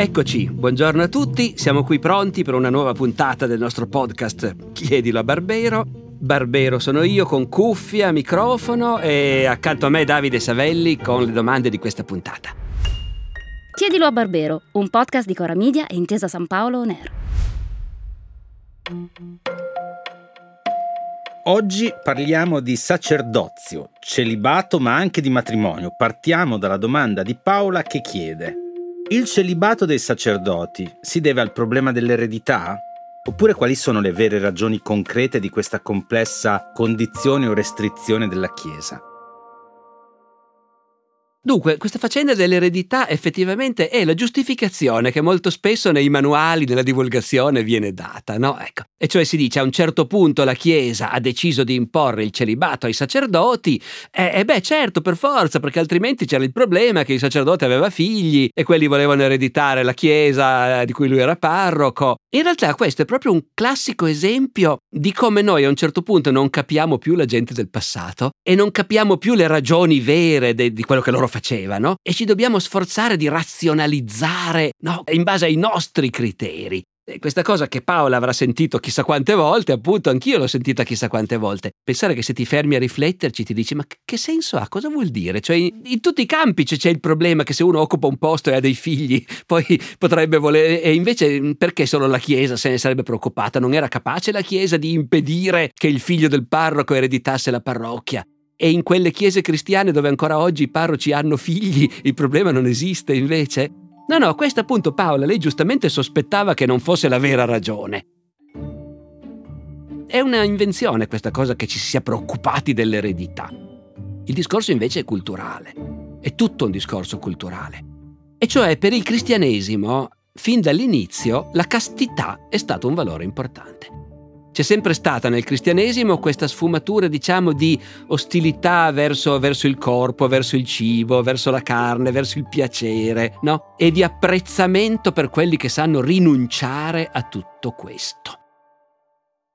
Eccoci, buongiorno a tutti, siamo qui pronti per una nuova puntata del nostro podcast Chiedilo a Barbero. Barbero sono io con cuffia, microfono e accanto a me Davide Savelli con le domande di questa puntata. Chiedilo a Barbero, un podcast di Cora Media e Intesa San Paolo On Air. Oggi parliamo di sacerdozio, celibato ma anche di matrimonio. Partiamo dalla domanda di Paola che chiede: Il celibato dei sacerdoti si deve al problema dell'eredità? Oppure quali sono le vere ragioni concrete di questa complessa condizione o restrizione della Chiesa? Dunque, questa faccenda dell'eredità effettivamente è la giustificazione che molto spesso nei manuali della divulgazione viene data, no? Ecco. E cioè si dice a un certo punto la Chiesa ha deciso di imporre il celibato ai sacerdoti, e eh, beh certo per forza, perché altrimenti c'era il problema che il sacerdote aveva figli e quelli volevano ereditare la Chiesa eh, di cui lui era parroco. In realtà questo è proprio un classico esempio di come noi a un certo punto non capiamo più la gente del passato e non capiamo più le ragioni vere de- di quello che loro facevano e ci dobbiamo sforzare di razionalizzare no, in base ai nostri criteri. Questa cosa che Paola avrà sentito chissà quante volte, appunto, anch'io l'ho sentita chissà quante volte. Pensare che se ti fermi a rifletterci ti dici: ma che senso ha? Cosa vuol dire? Cioè, in, in tutti i campi c'è, c'è, il problema che se uno occupa un posto e ha dei figli, poi potrebbe volere. E invece, perché solo la Chiesa se ne sarebbe preoccupata? Non era capace la Chiesa di impedire che il figlio del parroco ereditasse la parrocchia? E in quelle chiese cristiane dove ancora oggi i parroci hanno figli, il problema non esiste invece? No, no, questa appunto Paola, lei giustamente sospettava che non fosse la vera ragione. È una invenzione questa cosa che ci si sia preoccupati dell'eredità. Il discorso invece è culturale. È tutto un discorso culturale. E cioè per il cristianesimo, fin dall'inizio, la castità è stato un valore importante. C'è sempre stata nel cristianesimo questa sfumatura, diciamo, di ostilità verso, verso, il corpo, verso il cibo, verso la carne, verso il piacere, no? E di apprezzamento per quelli che sanno rinunciare a tutto questo.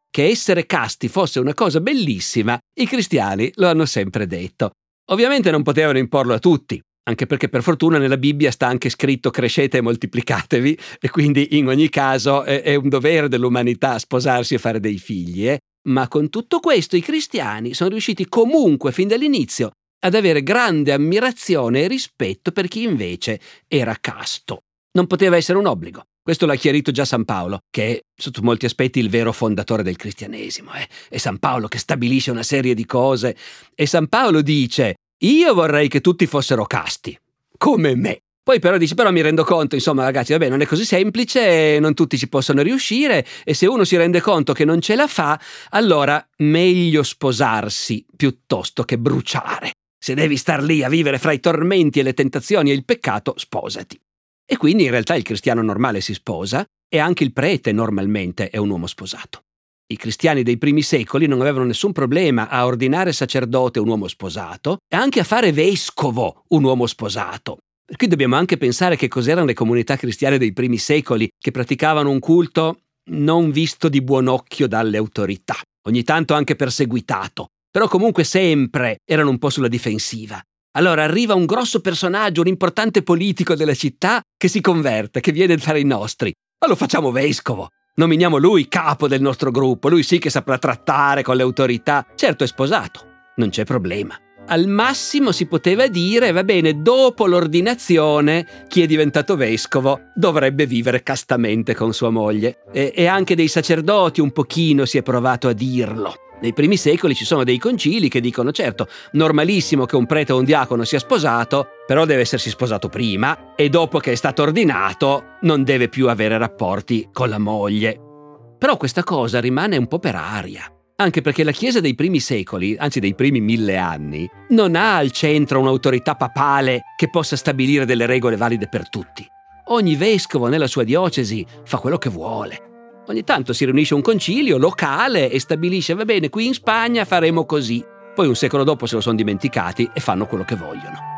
Che essere casti fosse una cosa bellissima, i cristiani lo hanno sempre detto. Ovviamente non potevano imporlo a tutti, anche perché per fortuna nella Bibbia sta anche scritto crescete e moltiplicatevi e quindi in ogni caso è, è un dovere dell'umanità sposarsi e fare dei figli. Eh? Ma con tutto questo i cristiani sono riusciti comunque fin dall'inizio ad avere grande ammirazione e rispetto per chi invece era casto. Non poteva essere un obbligo. Questo l'ha chiarito già San Paolo, che è sotto molti aspetti il vero fondatore del cristianesimo. Eh? È San Paolo che stabilisce una serie di cose. E San Paolo dice, io vorrei che tutti fossero casti, come me. Poi però dice, però mi rendo conto, insomma ragazzi, vabbè, non è così semplice, non tutti ci possono riuscire e se uno si rende conto che non ce la fa, allora meglio sposarsi piuttosto che bruciare. Se devi star lì a vivere fra i tormenti e le tentazioni e il peccato, sposati. E quindi in realtà il cristiano normale si sposa e anche il prete normalmente è un uomo sposato. I cristiani dei primi secoli non avevano nessun problema a ordinare sacerdote un uomo sposato e anche a fare vescovo un uomo sposato. Per cui dobbiamo anche pensare che cos'erano le comunità cristiane dei primi secoli, che praticavano un culto non visto di buon occhio dalle autorità, ogni tanto anche perseguitato, però comunque sempre erano un po' sulla difensiva. Allora arriva un grosso personaggio, un importante politico della città che si converte, che viene tra i nostri, ma lo facciamo vescovo. Nominiamo lui capo del nostro gruppo, lui sì che saprà trattare con le autorità. Certo è sposato, non c'è problema. Al massimo si poteva dire, va bene, dopo l'ordinazione chi è diventato vescovo dovrebbe vivere castamente con sua moglie. E, e anche dei sacerdoti un pochino si è provato a dirlo. Nei primi secoli ci sono dei concili che dicono certo, normalissimo che un prete o un diacono sia sposato, però deve essersi sposato prima e dopo che è stato ordinato non deve più avere rapporti con la moglie. Però questa cosa rimane un po' per aria. Anche perché la Chiesa dei primi secoli, anzi dei primi mille anni, non ha al centro un'autorità papale che possa stabilire delle regole valide per tutti. Ogni vescovo nella sua diocesi fa quello che vuole. Ogni tanto si riunisce un concilio locale e stabilisce, va bene, qui in Spagna faremo così. Poi un secolo dopo se lo sono dimenticati e fanno quello che vogliono.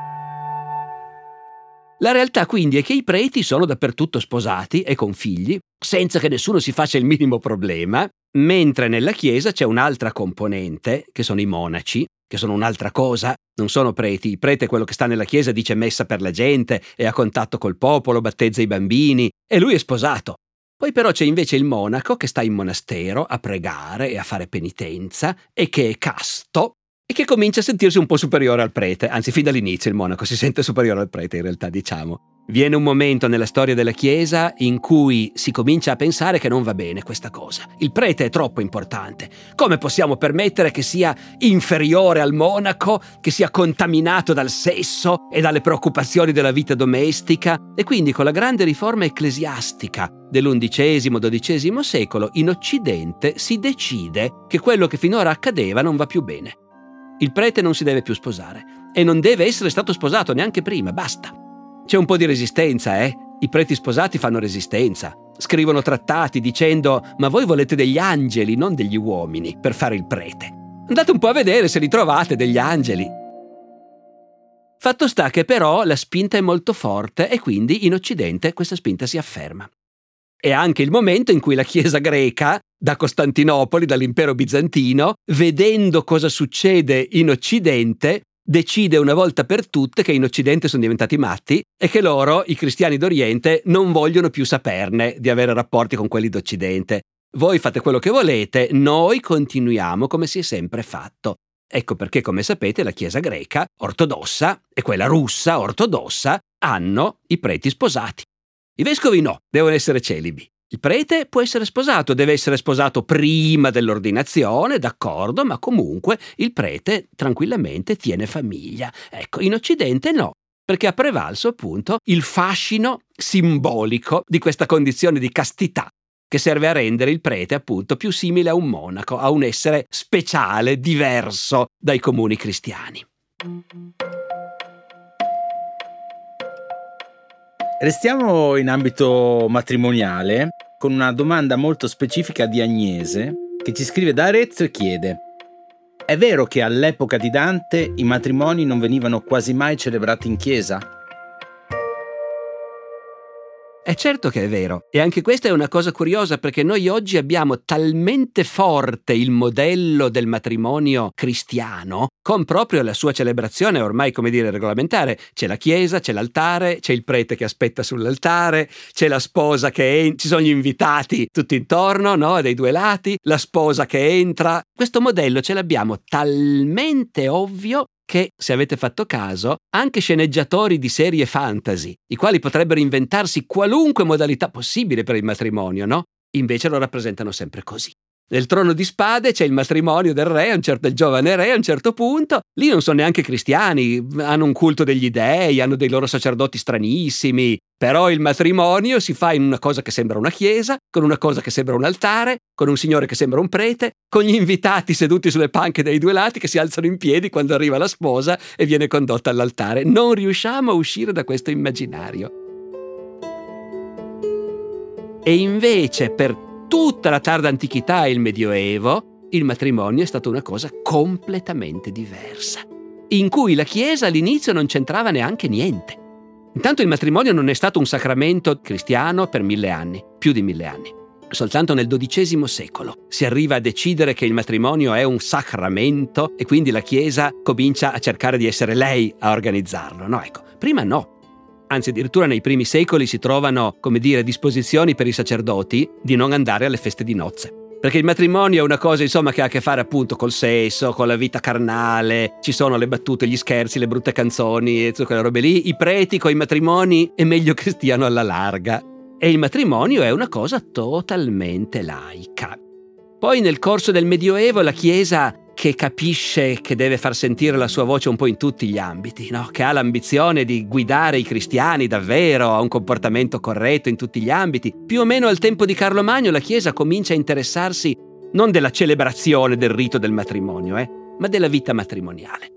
La realtà quindi è che i preti sono dappertutto sposati e con figli, senza che nessuno si faccia il minimo problema, mentre nella Chiesa c'è un'altra componente, che sono i monaci, che sono un'altra cosa, non sono preti. Il prete è quello che sta nella chiesa, dice messa per la gente, è a contatto col popolo, battezza i bambini, e lui è sposato. Poi però c'è invece il monaco che sta in monastero a pregare e a fare penitenza e che è casto e che comincia a sentirsi un po' superiore al prete, anzi fin dall'inizio il monaco si sente superiore al prete in realtà diciamo. Viene un momento nella storia della Chiesa in cui si comincia a pensare che non va bene questa cosa. Il prete è troppo importante. Come possiamo permettere che sia inferiore al monaco, che sia contaminato dal sesso e dalle preoccupazioni della vita domestica? E quindi con la grande riforma ecclesiastica dell'undicesimo-dodicesimo secolo in Occidente si decide che quello che finora accadeva non va più bene. Il prete non si deve più sposare e non deve essere stato sposato neanche prima, basta. C'è un po' di resistenza, eh? I preti sposati fanno resistenza. Scrivono trattati dicendo ma voi volete degli angeli, non degli uomini, per fare il prete. Andate un po' a vedere se li trovate degli angeli. Fatto sta che però la spinta è molto forte e quindi in Occidente questa spinta si afferma. È anche il momento in cui la Chiesa greca, da Costantinopoli, dall'impero bizantino, vedendo cosa succede in Occidente, decide una volta per tutte che in Occidente sono diventati matti e che loro, i cristiani d'Oriente, non vogliono più saperne di avere rapporti con quelli d'Occidente. Voi fate quello che volete, noi continuiamo come si è sempre fatto. Ecco perché, come sapete, la Chiesa greca, ortodossa, e quella russa, ortodossa, hanno i preti sposati. I vescovi no, devono essere celibi. Il prete può essere sposato, deve essere sposato prima dell'ordinazione, d'accordo, ma comunque il prete tranquillamente tiene famiglia. Ecco, in Occidente no, perché ha prevalso appunto il fascino simbolico di questa condizione di castità che serve a rendere il prete appunto più simile a un monaco, a un essere speciale, diverso dai comuni cristiani. Restiamo in ambito matrimoniale con una domanda molto specifica di Agnese che ci scrive da Arezzo e chiede È vero che all'epoca di Dante i matrimoni non venivano quasi mai celebrati in chiesa? È certo che è vero. E anche questa è una cosa curiosa perché noi oggi abbiamo talmente forte il modello del matrimonio cristiano, con proprio la sua celebrazione ormai, come dire, regolamentare. C'è la chiesa, c'è l'altare, c'è il prete che aspetta sull'altare, c'è la sposa che entra, ci sono gli invitati tutti intorno, no? Dei due lati, la sposa che entra. Questo modello ce l'abbiamo talmente ovvio che, se avete fatto caso, anche sceneggiatori di serie fantasy, i quali potrebbero inventarsi qualunque modalità possibile per il matrimonio, no? Invece lo rappresentano sempre così. Nel trono di spade c'è il matrimonio del re, un certo, del giovane re a un certo punto. Lì non sono neanche cristiani, hanno un culto degli dei, hanno dei loro sacerdoti stranissimi. Però il matrimonio si fa in una cosa che sembra una chiesa, con una cosa che sembra un altare, con un signore che sembra un prete, con gli invitati seduti sulle panche dai due lati che si alzano in piedi quando arriva la sposa e viene condotta all'altare. Non riusciamo a uscire da questo immaginario. E invece per tutta la tarda antichità e il Medioevo, il matrimonio è stato una cosa completamente diversa, in cui la Chiesa all'inizio non c'entrava neanche niente. Intanto il matrimonio non è stato un sacramento cristiano per mille anni, più di mille anni. Soltanto nel XII secolo si arriva a decidere che il matrimonio è un sacramento e quindi la Chiesa comincia a cercare di essere lei a organizzarlo. No, ecco, prima no anzi addirittura nei primi secoli si trovano, come dire, disposizioni per i sacerdoti di non andare alle feste di nozze. Perché il matrimonio è una cosa, insomma, che ha a che fare appunto col sesso, con la vita carnale, ci sono le battute, gli scherzi, le brutte canzoni e tutte quelle robe lì. I preti con i matrimoni è meglio che stiano alla larga. E il matrimonio è una cosa totalmente laica. Poi nel corso del Medioevo la Chiesa che capisce che deve far sentire la sua voce un po' in tutti gli ambiti, no? che ha l'ambizione di guidare i cristiani davvero a un comportamento corretto in tutti gli ambiti. Più o meno al tempo di Carlo Magno la Chiesa comincia a interessarsi non della celebrazione del rito del matrimonio, eh, ma della vita matrimoniale.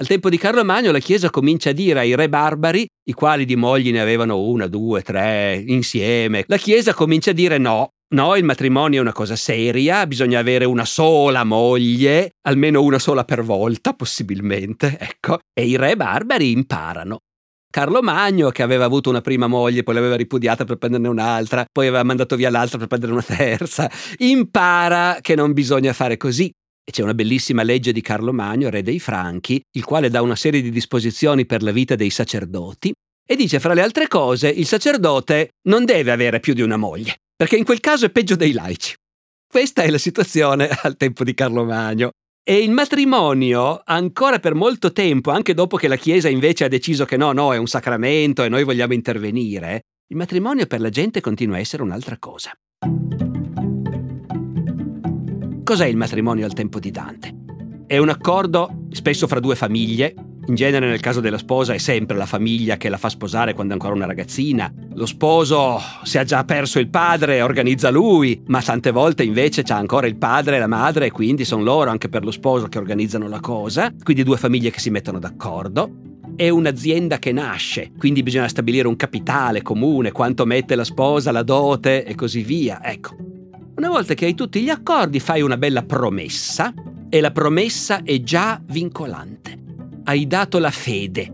Al tempo di Carlo Magno la Chiesa comincia a dire ai re barbari, i quali di mogli ne avevano una, due, tre, insieme, la Chiesa comincia a dire no, No, il matrimonio è una cosa seria, bisogna avere una sola moglie, almeno una sola per volta, possibilmente, ecco. E i re barbari imparano. Carlo Magno, che aveva avuto una prima moglie, poi l'aveva ripudiata per prenderne un'altra, poi aveva mandato via l'altra per prendere una terza, impara che non bisogna fare così. E c'è una bellissima legge di Carlo Magno, re dei Franchi, il quale dà una serie di disposizioni per la vita dei sacerdoti e dice fra le altre cose il sacerdote non deve avere più di una moglie, perché in quel caso è peggio dei laici. Questa è la situazione al tempo di Carlo Magno. E il matrimonio, ancora per molto tempo, anche dopo che la Chiesa invece ha deciso che no, no, è un sacramento e noi vogliamo intervenire, il matrimonio per la gente continua a essere un'altra cosa. Cos'è il matrimonio al tempo di Dante? È un accordo, spesso fra due famiglie, in genere nel caso della sposa è sempre la famiglia che la fa sposare quando è ancora una ragazzina. Lo sposo, se ha già perso il padre, organizza lui, ma tante volte invece c'ha ancora il padre e la madre e quindi sono loro anche per lo sposo che organizzano la cosa. Quindi due famiglie che si mettono d'accordo. È un'azienda che nasce, quindi bisogna stabilire un capitale comune, quanto mette la sposa, la dote e così via. Ecco. Una volta che hai tutti gli accordi fai una bella promessa e la promessa è già vincolante hai dato la fede.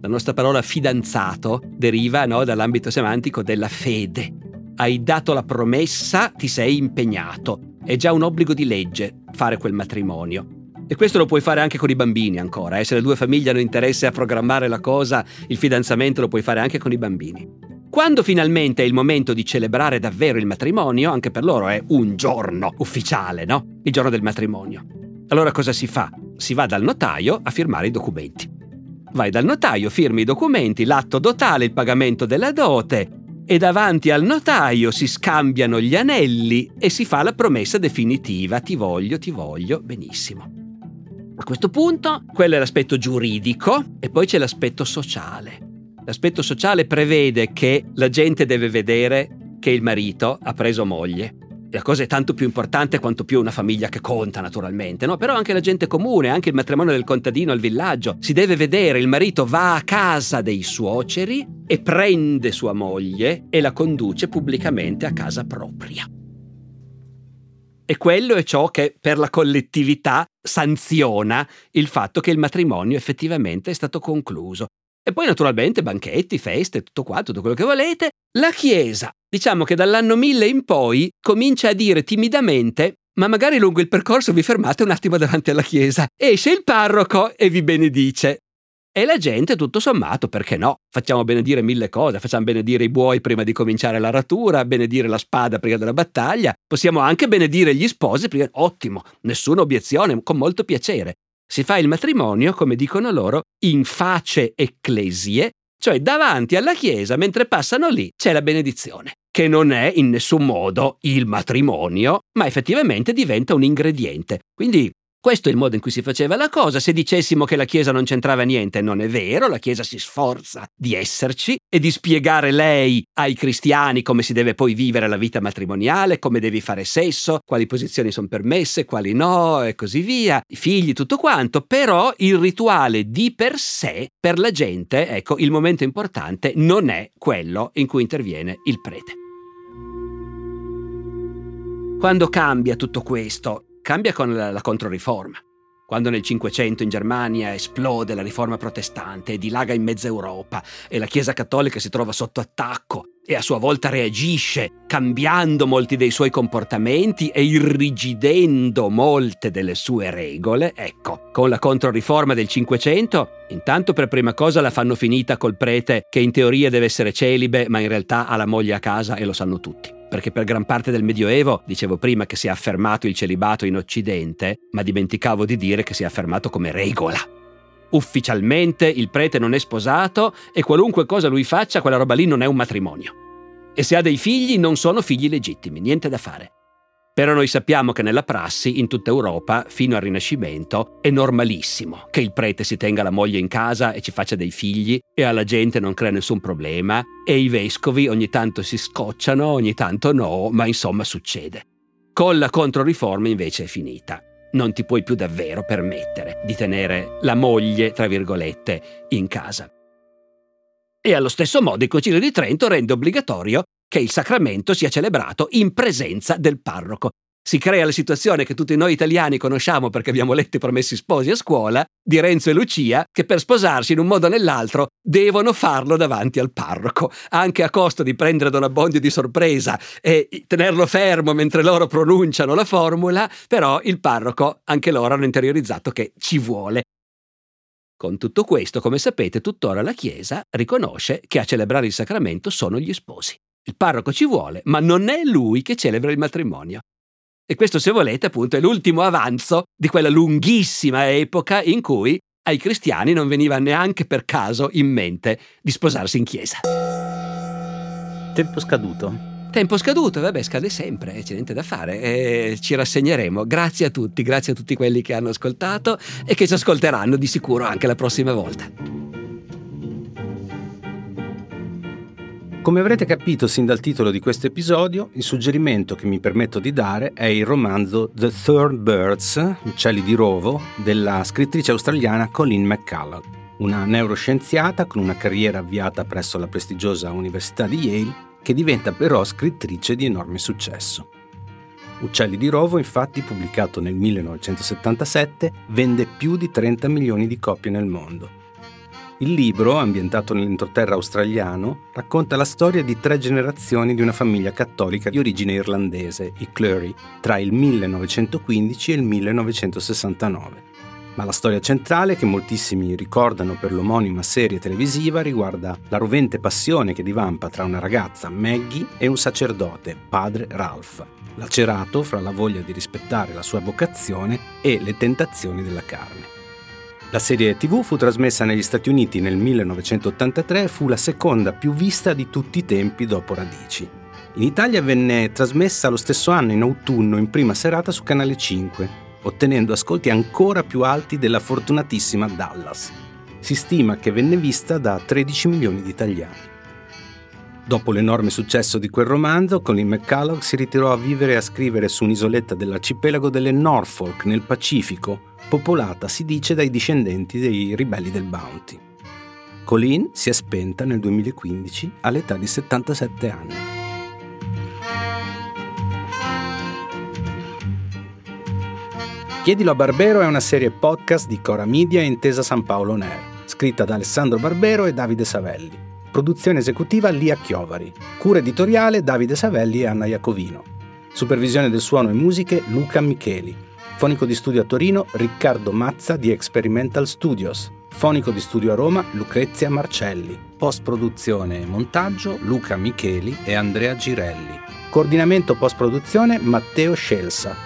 La nostra parola fidanzato deriva no, dall'ambito semantico della fede. Hai dato la promessa, ti sei impegnato. È già un obbligo di legge fare quel matrimonio. E questo lo puoi fare anche con i bambini ancora. Eh? Se le due famiglie hanno interesse a programmare la cosa, il fidanzamento lo puoi fare anche con i bambini. Quando finalmente è il momento di celebrare davvero il matrimonio, anche per loro è un giorno ufficiale, no? Il giorno del matrimonio. Allora cosa si fa? Si va dal notaio a firmare i documenti. Vai dal notaio, firmi i documenti, l'atto dotale, il pagamento della dote e davanti al notaio si scambiano gli anelli e si fa la promessa definitiva ti voglio, ti voglio, benissimo. A questo punto, quello è l'aspetto giuridico e poi c'è l'aspetto sociale. L'aspetto sociale prevede che la gente deve vedere che il marito ha preso moglie la cosa è tanto più importante quanto più una famiglia che conta, naturalmente, no? Però anche la gente comune, anche il matrimonio del contadino al villaggio, si deve vedere, il marito va a casa dei suoceri e prende sua moglie e la conduce pubblicamente a casa propria. E quello è ciò che per la collettività sanziona il fatto che il matrimonio effettivamente è stato concluso. E poi naturalmente banchetti, feste, tutto quanto, tutto quello che volete. La Chiesa, diciamo che dall'anno 1000 in poi, comincia a dire timidamente ma magari lungo il percorso vi fermate un attimo davanti alla chiesa. Esce il parroco e vi benedice. E la gente, tutto sommato, perché no? Facciamo benedire mille cose, facciamo benedire i buoi prima di cominciare l'aratura, benedire la spada prima della battaglia, possiamo anche benedire gli sposi prima... Ottimo, nessuna obiezione, con molto piacere. Si fa il matrimonio, come dicono loro, in face ecclesie, cioè davanti alla chiesa, mentre passano lì, c'è la benedizione, che non è in nessun modo il matrimonio, ma effettivamente diventa un ingrediente. Quindi questo è il modo in cui si faceva la cosa. Se dicessimo che la Chiesa non c'entrava niente, non è vero, la Chiesa si sforza di esserci e di spiegare lei ai cristiani come si deve poi vivere la vita matrimoniale, come devi fare sesso, quali posizioni sono permesse, quali no e così via, i figli, tutto quanto, però il rituale di per sé, per la gente, ecco, il momento importante non è quello in cui interviene il prete. Quando cambia tutto questo, Cambia con la, la Controriforma. Quando nel Cinquecento in Germania esplode la riforma protestante e dilaga in mezza Europa e la Chiesa cattolica si trova sotto attacco e a sua volta reagisce, cambiando molti dei suoi comportamenti e irrigidendo molte delle sue regole, ecco, con la controriforma del Cinquecento, intanto per prima cosa la fanno finita col prete che in teoria deve essere celibe, ma in realtà ha la moglie a casa e lo sanno tutti perché per gran parte del Medioevo dicevo prima che si è affermato il celibato in Occidente, ma dimenticavo di dire che si è affermato come regola. Ufficialmente il prete non è sposato e qualunque cosa lui faccia, quella roba lì non è un matrimonio. E se ha dei figli non sono figli legittimi, niente da fare. Però noi sappiamo che nella prassi, in tutta Europa, fino al Rinascimento, è normalissimo che il prete si tenga la moglie in casa e ci faccia dei figli e alla gente non crea nessun problema e i vescovi ogni tanto si scocciano, ogni tanto no, ma insomma succede. Con la controriforma invece è finita. Non ti puoi più davvero permettere di tenere la moglie, tra virgolette, in casa. E allo stesso modo il Concilio di Trento rende obbligatorio che il sacramento sia celebrato in presenza del parroco. si crea la situazione che tutti noi italiani conosciamo perché abbiamo letto i promessi sposi a scuola, di Renzo e Lucia, che per sposarsi in un modo o nell'altro devono farlo davanti al parroco, anche a costo di prendere Don Abbondio di sorpresa e tenerlo fermo mentre loro pronunciano la formula, però il parroco, anche loro hanno interiorizzato che ci vuole. Con tutto questo, come sapete, tuttora la Chiesa riconosce che a celebrare il sacramento sono gli sposi. Il parroco ci vuole, ma non è lui che celebra il matrimonio. E questo, se volete, appunto, è l'ultimo avanzo di quella lunghissima epoca in cui ai cristiani non veniva neanche per caso in mente di sposarsi in chiesa. Tempo scaduto. Tempo scaduto, vabbè, scade sempre, c'è niente da fare. E ci rassegneremo. Grazie a tutti, grazie a tutti quelli che hanno ascoltato e che ci ascolteranno di sicuro anche la prossima volta. Come avrete capito sin dal titolo di questo episodio, il suggerimento che mi permetto di dare è il romanzo The Third Birds, Uccelli di Rovo, della scrittrice australiana Colleen McCullough, una neuroscienziata con una carriera avviata presso la prestigiosa Università di Yale che diventa però scrittrice di enorme successo. Uccelli di Rovo, infatti, pubblicato nel 1977, vende più di 30 milioni di copie nel mondo il libro, ambientato nell'entroterra australiano, racconta la storia di tre generazioni di una famiglia cattolica di origine irlandese, i Clury, tra il 1915 e il 1969. Ma la storia centrale, che moltissimi ricordano per l'omonima serie televisiva, riguarda la rovente passione che divampa tra una ragazza, Maggie, e un sacerdote, padre Ralph, lacerato fra la voglia di rispettare la sua vocazione e le tentazioni della carne. La serie TV fu trasmessa negli Stati Uniti nel 1983 e fu la seconda più vista di tutti i tempi dopo Radici. In Italia venne trasmessa lo stesso anno in autunno in prima serata su Canale 5, ottenendo ascolti ancora più alti della fortunatissima Dallas. Si stima che venne vista da 13 milioni di italiani. Dopo l'enorme successo di quel romanzo, Colin McCullough si ritirò a vivere e a scrivere su un'isoletta dell'arcipelago delle Norfolk, nel Pacifico, popolata, si dice, dai discendenti dei ribelli del Bounty. Colleen si è spenta nel 2015 all'età di 77 anni. Chiedilo a Barbero è una serie podcast di Cora Media e Intesa San Paolo On Air, scritta da Alessandro Barbero e Davide Savelli. Produzione esecutiva Lia Chiovari. Cura editoriale Davide Savelli e Anna Iacovino. Supervisione del suono e musiche Luca Micheli. Fonico di studio a Torino Riccardo Mazza di Experimental Studios. Fonico di studio a Roma Lucrezia Marcelli. Post produzione e montaggio Luca Micheli e Andrea Girelli. Coordinamento post produzione Matteo Scelsa.